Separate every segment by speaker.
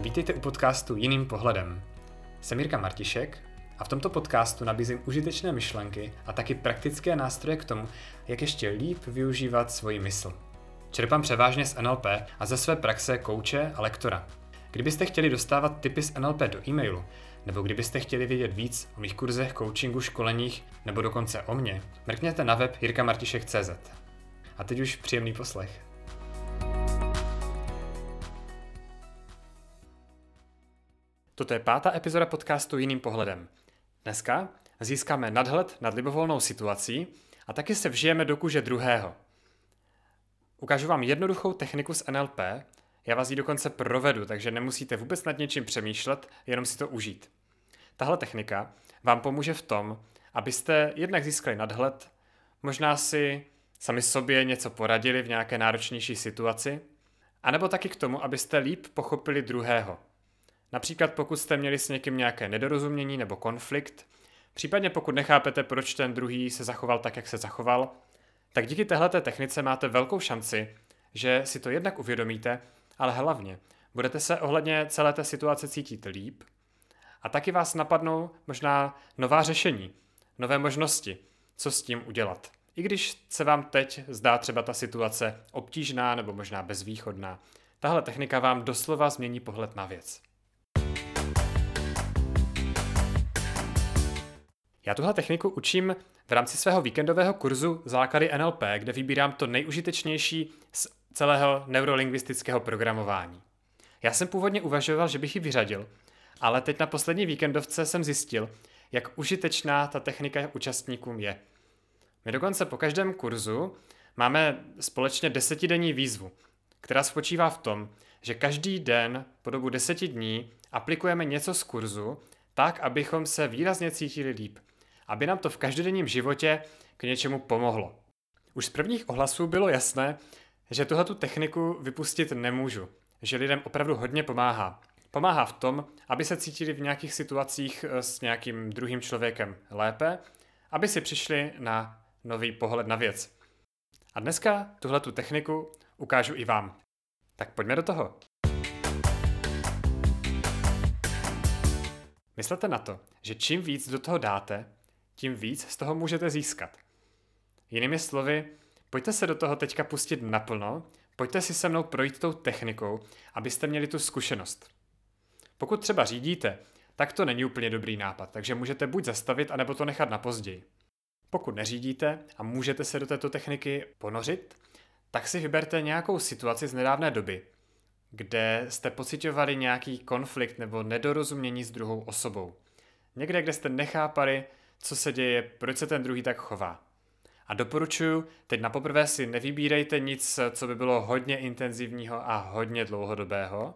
Speaker 1: Vítejte u podcastu Jiným pohledem. Jsem Jirka Martišek a v tomto podcastu nabízím užitečné myšlenky a taky praktické nástroje k tomu, jak ještě líp využívat svoji mysl. Čerpám převážně z NLP a ze své praxe kouče a lektora. Kdybyste chtěli dostávat tipy z NLP do e-mailu, nebo kdybyste chtěli vědět víc o mých kurzech, coachingu, školeních, nebo dokonce o mně, mrkněte na web jirkamartišek.cz. A teď už příjemný poslech. Toto je pátá epizoda podcastu Jiným pohledem. Dneska získáme nadhled nad libovolnou situací a taky se vžijeme do kůže druhého. Ukážu vám jednoduchou techniku z NLP, já vás ji dokonce provedu, takže nemusíte vůbec nad něčím přemýšlet, jenom si to užít. Tahle technika vám pomůže v tom, abyste jednak získali nadhled, možná si sami sobě něco poradili v nějaké náročnější situaci, anebo taky k tomu, abyste líp pochopili druhého. Například pokud jste měli s někým nějaké nedorozumění nebo konflikt, případně pokud nechápete, proč ten druhý se zachoval tak, jak se zachoval, tak díky téhleté technice máte velkou šanci, že si to jednak uvědomíte, ale hlavně budete se ohledně celé té situace cítit líp a taky vás napadnou možná nová řešení, nové možnosti, co s tím udělat. I když se vám teď zdá třeba ta situace obtížná nebo možná bezvýchodná, tahle technika vám doslova změní pohled na věc. Já tuhle techniku učím v rámci svého víkendového kurzu Základy NLP, kde vybírám to nejužitečnější z celého neurolingvistického programování. Já jsem původně uvažoval, že bych ji vyřadil, ale teď na poslední víkendovce jsem zjistil, jak užitečná ta technika účastníkům je. My dokonce po každém kurzu máme společně desetidenní výzvu, která spočívá v tom, že každý den po dobu deseti dní aplikujeme něco z kurzu tak, abychom se výrazně cítili líp aby nám to v každodenním životě k něčemu pomohlo. Už z prvních ohlasů bylo jasné, že tuhle techniku vypustit nemůžu, že lidem opravdu hodně pomáhá. Pomáhá v tom, aby se cítili v nějakých situacích eh, s nějakým druhým člověkem lépe, aby si přišli na nový pohled na věc. A dneska tuhle techniku ukážu i vám. Tak pojďme do toho. Myslete na to, že čím víc do toho dáte, tím víc z toho můžete získat. Jinými slovy, pojďte se do toho teďka pustit naplno, pojďte si se mnou projít tou technikou, abyste měli tu zkušenost. Pokud třeba řídíte, tak to není úplně dobrý nápad, takže můžete buď zastavit, anebo to nechat na později. Pokud neřídíte a můžete se do této techniky ponořit, tak si vyberte nějakou situaci z nedávné doby, kde jste pocitovali nějaký konflikt nebo nedorozumění s druhou osobou. Někde, kde jste nechápali, co se děje, proč se ten druhý tak chová. A doporučuji, teď na poprvé si nevybírejte nic, co by bylo hodně intenzivního a hodně dlouhodobého.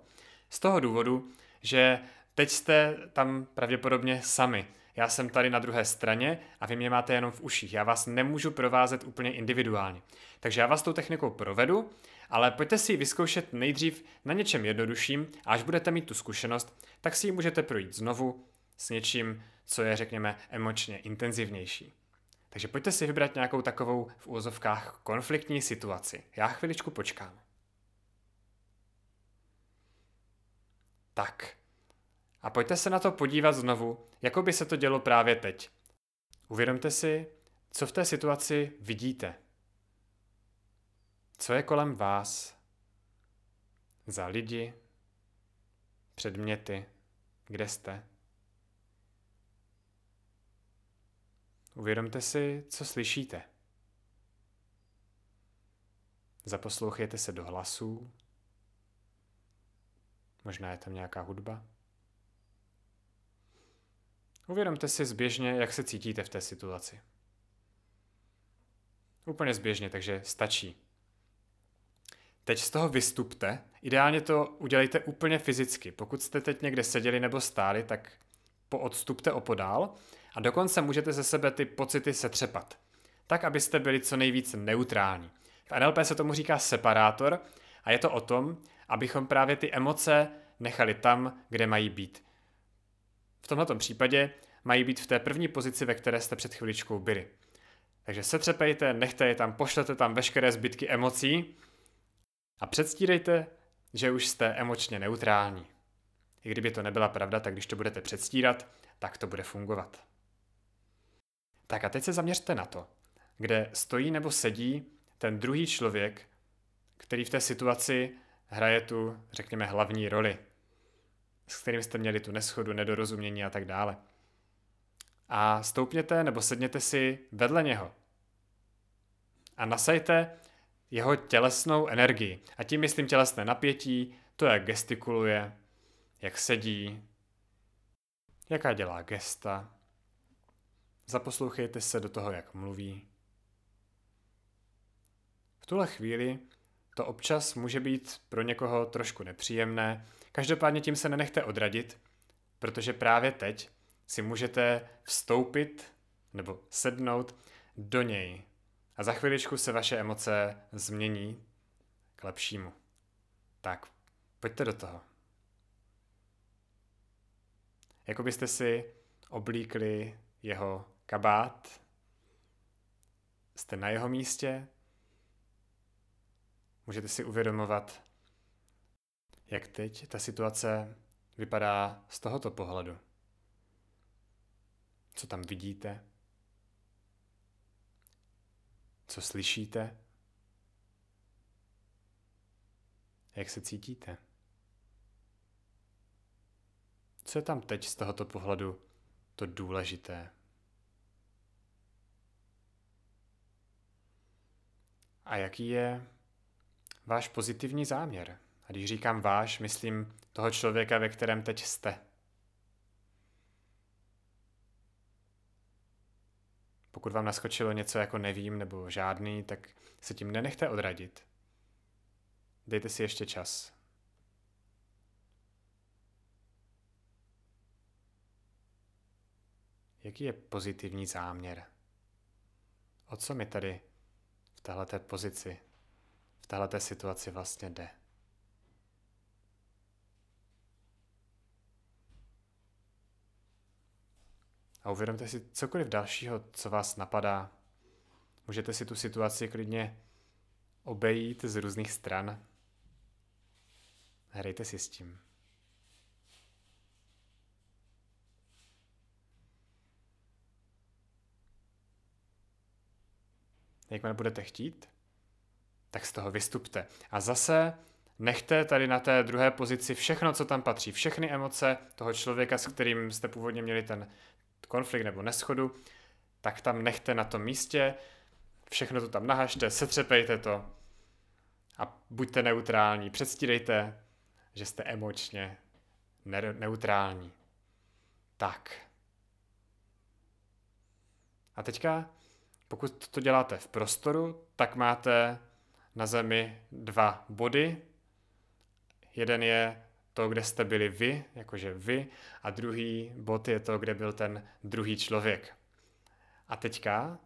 Speaker 1: Z toho důvodu, že teď jste tam pravděpodobně sami. Já jsem tady na druhé straně a vy mě máte jenom v uších. Já vás nemůžu provázet úplně individuálně. Takže já vás tou technikou provedu, ale pojďte si ji vyzkoušet nejdřív na něčem jednodušším a až budete mít tu zkušenost, tak si ji můžete projít znovu s něčím, co je, řekněme, emočně intenzivnější. Takže pojďte si vybrat nějakou takovou v úzovkách konfliktní situaci. Já chviličku počkám. Tak. A pojďte se na to podívat znovu, jako by se to dělo právě teď. Uvědomte si, co v té situaci vidíte. Co je kolem vás? Za lidi? Předměty? Kde jste? Uvědomte si, co slyšíte. Zaposlouchejte se do hlasů. Možná je tam nějaká hudba. Uvědomte si zběžně, jak se cítíte v té situaci. Úplně zběžně, takže stačí. Teď z toho vystupte. Ideálně to udělejte úplně fyzicky. Pokud jste teď někde seděli nebo stáli, tak poodstupte opodál a dokonce můžete ze sebe ty pocity setřepat, tak abyste byli co nejvíc neutrální. V NLP se tomu říká separátor a je to o tom, abychom právě ty emoce nechali tam, kde mají být. V tomto případě mají být v té první pozici, ve které jste před chviličkou byli. Takže setřepejte, nechte je tam, pošlete tam veškeré zbytky emocí a předstírejte, že už jste emočně neutrální. I kdyby to nebyla pravda, tak když to budete předstírat, tak to bude fungovat. Tak a teď se zaměřte na to, kde stojí nebo sedí ten druhý člověk, který v té situaci hraje tu, řekněme, hlavní roli, s kterým jste měli tu neschodu, nedorozumění a tak dále. A stoupněte nebo sedněte si vedle něho. A nasajte jeho tělesnou energii. A tím myslím tělesné napětí, to, jak gestikuluje, jak sedí, jaká dělá gesta. Zaposlouchejte se do toho, jak mluví. V tuhle chvíli to občas může být pro někoho trošku nepříjemné, každopádně tím se nenechte odradit, protože právě teď si můžete vstoupit nebo sednout do něj a za chviličku se vaše emoce změní k lepšímu. Tak, pojďte do toho. Jako byste si oblíkli jeho kabát, jste na jeho místě, můžete si uvědomovat, jak teď ta situace vypadá z tohoto pohledu. Co tam vidíte? Co slyšíte? Jak se cítíte? Co je tam teď z tohoto pohledu to důležité? A jaký je váš pozitivní záměr? A když říkám váš, myslím toho člověka, ve kterém teď jste. Pokud vám naskočilo něco jako nevím nebo žádný, tak se tím nenechte odradit. Dejte si ještě čas. Jaký je pozitivní záměr? O co mi tady této pozici, v této situaci vlastně jde? A uvědomte si cokoliv dalšího, co vás napadá. Můžete si tu situaci klidně obejít z různých stran. Hrajte si s tím. Jakmile budete chtít, tak z toho vystupte. A zase nechte tady na té druhé pozici všechno, co tam patří, všechny emoce toho člověka, s kterým jste původně měli ten konflikt nebo neschodu, tak tam nechte na tom místě, všechno to tam nahažte, setřepejte to a buďte neutrální. Předstírejte, že jste emočně ne- neutrální. Tak. A teďka, pokud to děláte v prostoru, tak máte na zemi dva body. Jeden je to, kde jste byli vy, jakože vy, a druhý bod je to, kde byl ten druhý člověk. A teďka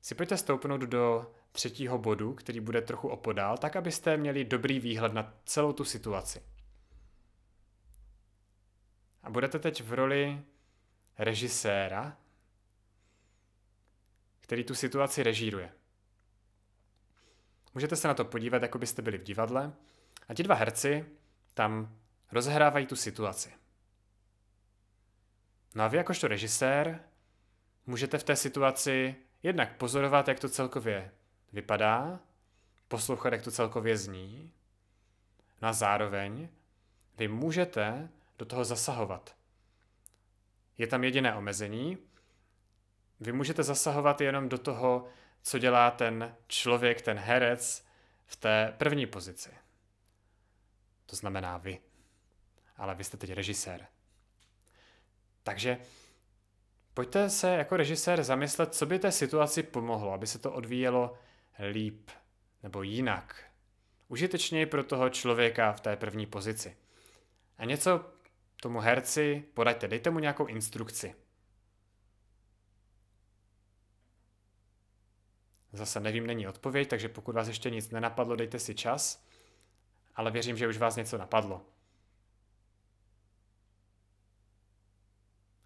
Speaker 1: si pojďte stoupnout do třetího bodu, který bude trochu opodál, tak abyste měli dobrý výhled na celou tu situaci. A budete teď v roli režiséra, který tu situaci režíruje. Můžete se na to podívat, jako byste byli v divadle a ti dva herci tam rozehrávají tu situaci. No a vy jakožto režisér můžete v té situaci jednak pozorovat, jak to celkově vypadá, poslouchat, jak to celkově zní, no a zároveň vy můžete do toho zasahovat. Je tam jediné omezení. Vy můžete zasahovat jenom do toho, co dělá ten člověk, ten herec v té první pozici. To znamená vy ale vy jste teď režisér. Takže pojďte se jako režisér zamyslet, co by té situaci pomohlo, aby se to odvíjelo líp nebo jinak. Užitečněji pro toho člověka v té první pozici. A něco tomu herci podaďte, dejte mu nějakou instrukci. Zase nevím, není odpověď, takže pokud vás ještě nic nenapadlo, dejte si čas, ale věřím, že už vás něco napadlo.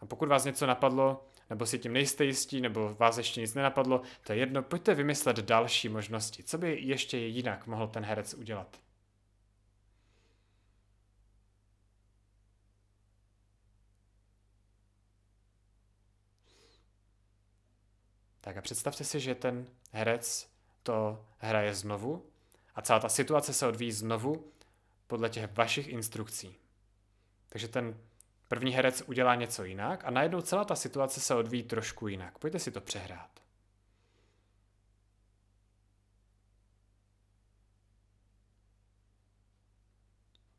Speaker 1: A pokud vás něco napadlo, nebo si tím nejste jistí, nebo vás ještě nic nenapadlo, to je jedno, pojďte vymyslet další možnosti. Co by ještě jinak mohl ten herec udělat? Tak a představte si, že ten herec to hraje znovu a celá ta situace se odvíjí znovu podle těch vašich instrukcí. Takže ten první herec udělá něco jinak a najednou celá ta situace se odvíjí trošku jinak. Pojďte si to přehrát.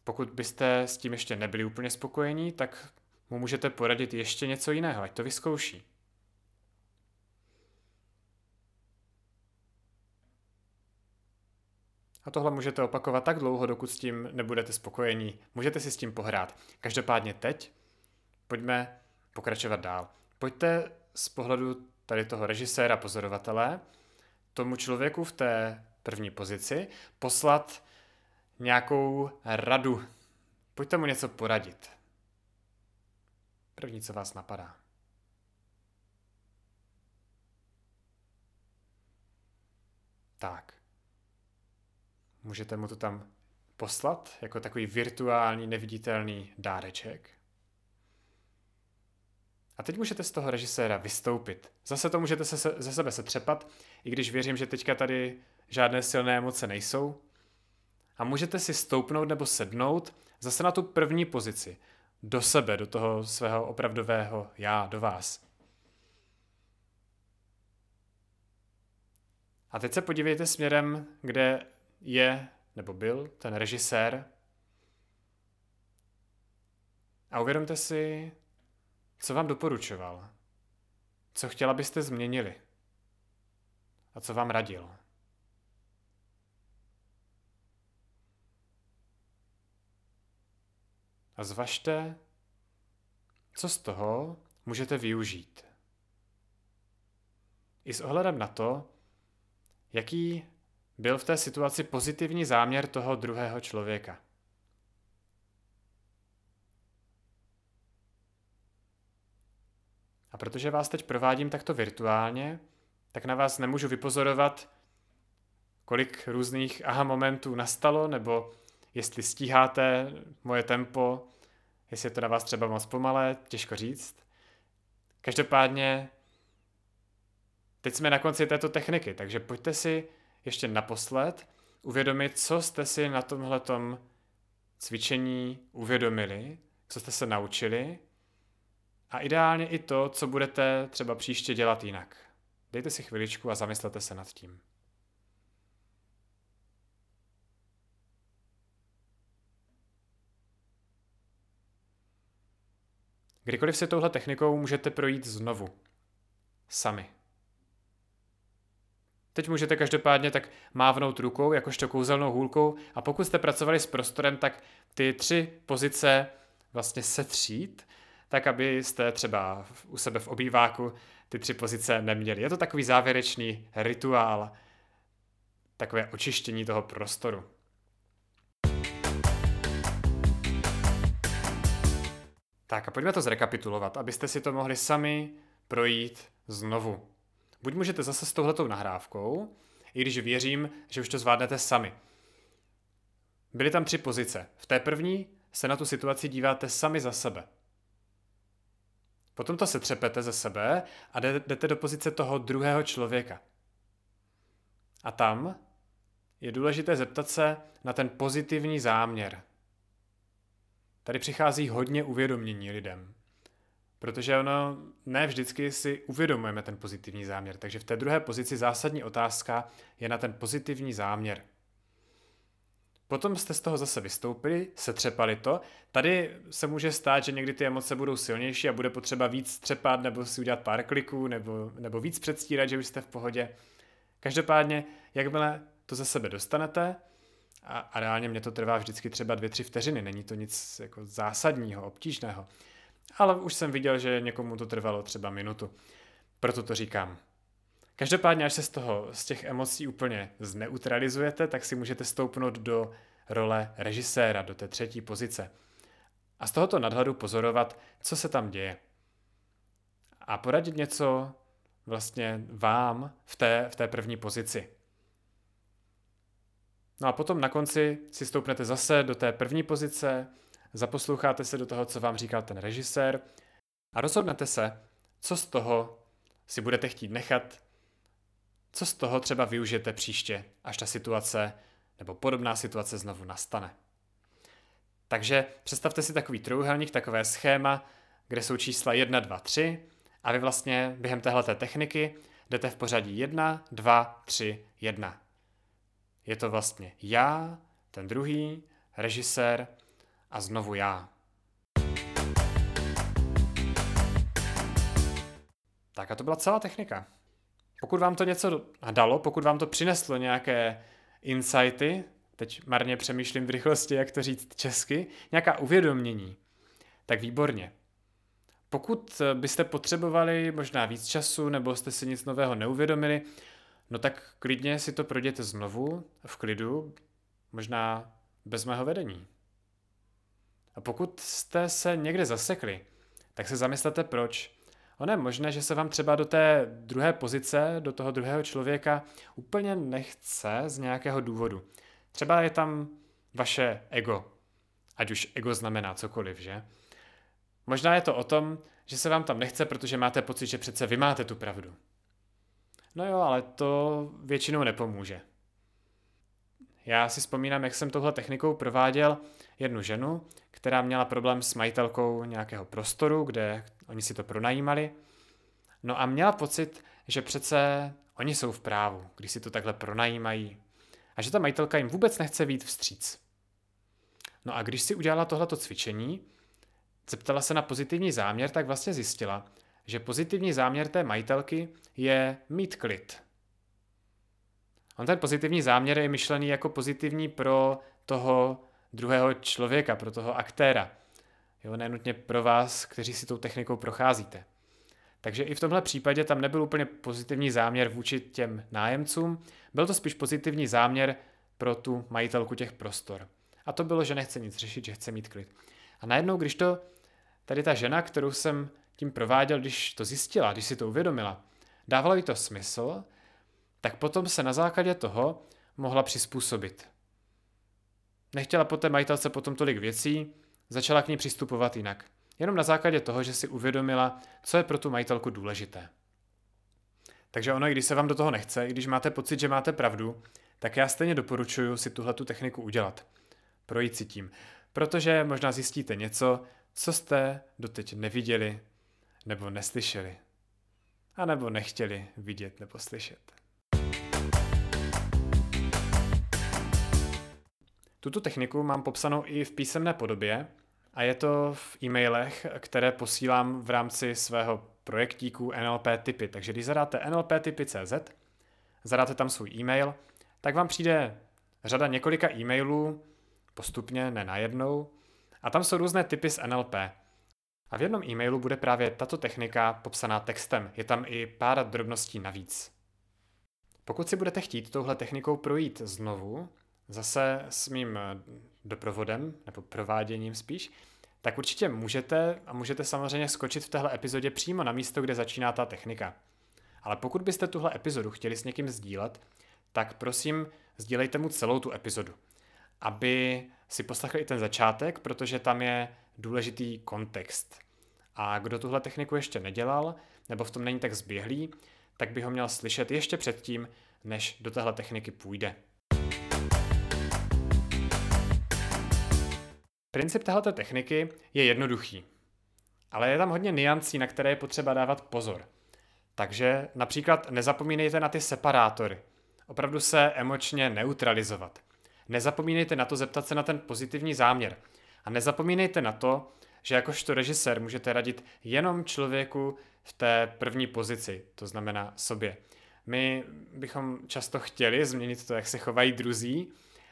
Speaker 1: Pokud byste s tím ještě nebyli úplně spokojení, tak mu můžete poradit ještě něco jiného, ať to vyzkouší. A tohle můžete opakovat tak dlouho, dokud s tím nebudete spokojení. Můžete si s tím pohrát. Každopádně teď pojďme pokračovat dál. Pojďte z pohledu tady toho režiséra, pozorovatele, tomu člověku v té první pozici poslat nějakou radu. Pojďte mu něco poradit. První, co vás napadá. Tak. Můžete mu to tam poslat jako takový virtuální, neviditelný dáreček. A teď můžete z toho režiséra vystoupit. Zase to můžete se, ze sebe setřepat, i když věřím, že teďka tady žádné silné emoce nejsou. A můžete si stoupnout nebo sednout zase na tu první pozici. Do sebe, do toho svého opravdového já, do vás. A teď se podívejte směrem, kde je nebo byl ten režisér. A uvědomte si, co vám doporučoval, co chtěl, abyste změnili a co vám radil. A zvažte, co z toho můžete využít. I s ohledem na to, jaký byl v té situaci pozitivní záměr toho druhého člověka. A protože vás teď provádím takto virtuálně, tak na vás nemůžu vypozorovat, kolik různých aha momentů nastalo, nebo jestli stíháte moje tempo, jestli je to na vás třeba moc pomalé, těžko říct. Každopádně teď jsme na konci této techniky, takže pojďte si ještě naposled uvědomit, co jste si na tomhletom cvičení uvědomili, co jste se naučili a ideálně i to, co budete třeba příště dělat jinak. Dejte si chviličku a zamyslete se nad tím. Kdykoliv si touhle technikou můžete projít znovu. Sami. Teď můžete každopádně tak mávnout rukou, jakožto kouzelnou hůlkou a pokud jste pracovali s prostorem, tak ty tři pozice vlastně setřít, tak abyste třeba u sebe v obýváku ty tři pozice neměli. Je to takový závěrečný rituál, takové očištění toho prostoru. Tak a pojďme to zrekapitulovat, abyste si to mohli sami projít znovu. Buď můžete zase s touhletou nahrávkou, i když věřím, že už to zvládnete sami. Byly tam tři pozice. V té první se na tu situaci díváte sami za sebe. Potom to se třepete ze sebe a jdete do pozice toho druhého člověka. A tam je důležité zeptat se na ten pozitivní záměr. Tady přichází hodně uvědomění lidem. Protože ono ne vždycky si uvědomujeme ten pozitivní záměr. Takže v té druhé pozici zásadní otázka je na ten pozitivní záměr. Potom jste z toho zase vystoupili, setřepali to. Tady se může stát, že někdy ty emoce budou silnější a bude potřeba víc třepat nebo si udělat pár kliků nebo, nebo víc předstírat, že už jste v pohodě. Každopádně, jakmile to ze sebe dostanete, a, a reálně mě to trvá vždycky třeba dvě, tři vteřiny, není to nic jako zásadního, obtížného, ale už jsem viděl, že někomu to trvalo třeba minutu. Proto to říkám. Každopádně, až se z toho, z těch emocí úplně zneutralizujete, tak si můžete stoupnout do role režiséra, do té třetí pozice. A z tohoto nadhledu pozorovat, co se tam děje. A poradit něco vlastně vám v té, v té první pozici. No a potom na konci si stoupnete zase do té první pozice, zaposloucháte se do toho, co vám říkal ten režisér a rozhodnete se, co z toho si budete chtít nechat co z toho třeba využijete příště, až ta situace nebo podobná situace znovu nastane. Takže představte si takový trouhelník, takové schéma, kde jsou čísla 1, 2, 3 a vy vlastně během téhleté techniky jdete v pořadí 1, 2, 3, 1. Je to vlastně já, ten druhý, režisér a znovu já. Tak a to byla celá technika. Pokud vám to něco dalo, pokud vám to přineslo nějaké insighty, teď marně přemýšlím v rychlosti, jak to říct česky, nějaká uvědomění, tak výborně. Pokud byste potřebovali možná víc času nebo jste si nic nového neuvědomili, no tak klidně si to projděte znovu, v klidu, možná bez mého vedení. A pokud jste se někde zasekli, tak se zamyslete proč. Ono je možné, že se vám třeba do té druhé pozice, do toho druhého člověka úplně nechce z nějakého důvodu. Třeba je tam vaše ego, ať už ego znamená cokoliv, že? Možná je to o tom, že se vám tam nechce, protože máte pocit, že přece vy máte tu pravdu. No jo, ale to většinou nepomůže. Já si vzpomínám, jak jsem tohle technikou prováděl jednu ženu, která měla problém s majitelkou nějakého prostoru, kde oni si to pronajímali. No a měla pocit, že přece oni jsou v právu, když si to takhle pronajímají. A že ta majitelka jim vůbec nechce vít vstříc. No a když si udělala tohleto cvičení, zeptala se na pozitivní záměr, tak vlastně zjistila, že pozitivní záměr té majitelky je mít klid. On ten pozitivní záměr je myšlený jako pozitivní pro toho druhého člověka, pro toho aktéra. Jo, nenutně pro vás, kteří si tou technikou procházíte. Takže i v tomhle případě tam nebyl úplně pozitivní záměr vůči těm nájemcům, byl to spíš pozitivní záměr pro tu majitelku těch prostor. A to bylo, že nechce nic řešit, že chce mít klid. A najednou, když to tady ta žena, kterou jsem tím prováděl, když to zjistila, když si to uvědomila, dávalo jí to smysl, tak potom se na základě toho mohla přizpůsobit. Nechtěla po té majitelce potom tolik věcí, začala k ní přistupovat jinak. Jenom na základě toho, že si uvědomila, co je pro tu majitelku důležité. Takže ono, i když se vám do toho nechce, i když máte pocit, že máte pravdu, tak já stejně doporučuji si tuhle tu techniku udělat. Projít si tím. Protože možná zjistíte něco, co jste doteď neviděli nebo neslyšeli. A nebo nechtěli vidět nebo slyšet. Tuto techniku mám popsanou i v písemné podobě a je to v e-mailech, které posílám v rámci svého projektíku NLP typy. Takže když zadáte nlptypy.cz, zadáte tam svůj e-mail, tak vám přijde řada několika e-mailů, postupně, ne najednou, a tam jsou různé typy z NLP. A v jednom e-mailu bude právě tato technika popsaná textem. Je tam i pár drobností navíc. Pokud si budete chtít touhle technikou projít znovu, zase s mým eh, doprovodem, nebo prováděním spíš, tak určitě můžete a můžete samozřejmě skočit v téhle epizodě přímo na místo, kde začíná ta technika. Ale pokud byste tuhle epizodu chtěli s někým sdílet, tak prosím, sdílejte mu celou tu epizodu, aby si poslechli i ten začátek, protože tam je důležitý kontext. A kdo tuhle techniku ještě nedělal, nebo v tom není tak zběhlý, tak by ho měl slyšet ještě předtím, než do téhle techniky půjde. Princip této techniky je jednoduchý, ale je tam hodně niancí, na které je potřeba dávat pozor. Takže například nezapomínejte na ty separátory. Opravdu se emočně neutralizovat. Nezapomínejte na to zeptat se na ten pozitivní záměr. A nezapomínejte na to, že jakožto režisér můžete radit jenom člověku v té první pozici, to znamená sobě. My bychom často chtěli změnit to, jak se chovají druzí,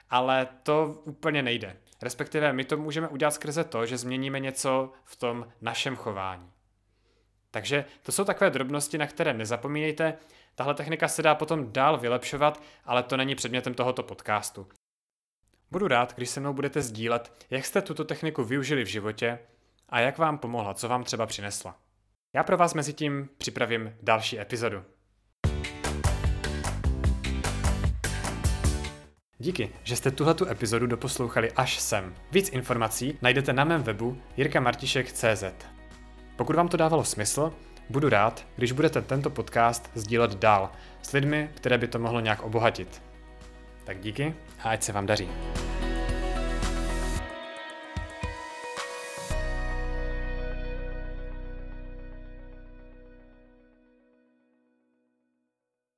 Speaker 1: ale to úplně nejde. Respektive my to můžeme udělat skrze to, že změníme něco v tom našem chování. Takže to jsou takové drobnosti, na které nezapomínejte. Tahle technika se dá potom dál vylepšovat, ale to není předmětem tohoto podcastu. Budu rád, když se mnou budete sdílet, jak jste tuto techniku využili v životě a jak vám pomohla, co vám třeba přinesla. Já pro vás mezi tím připravím další epizodu. Díky, že jste tuhletu epizodu doposlouchali až sem. Víc informací najdete na mém webu jirkamartišek.cz Pokud vám to dávalo smysl, Budu rád, když budete tento podcast sdílet dál s lidmi, které by to mohlo nějak obohatit. Tak díky a ať se vám daří.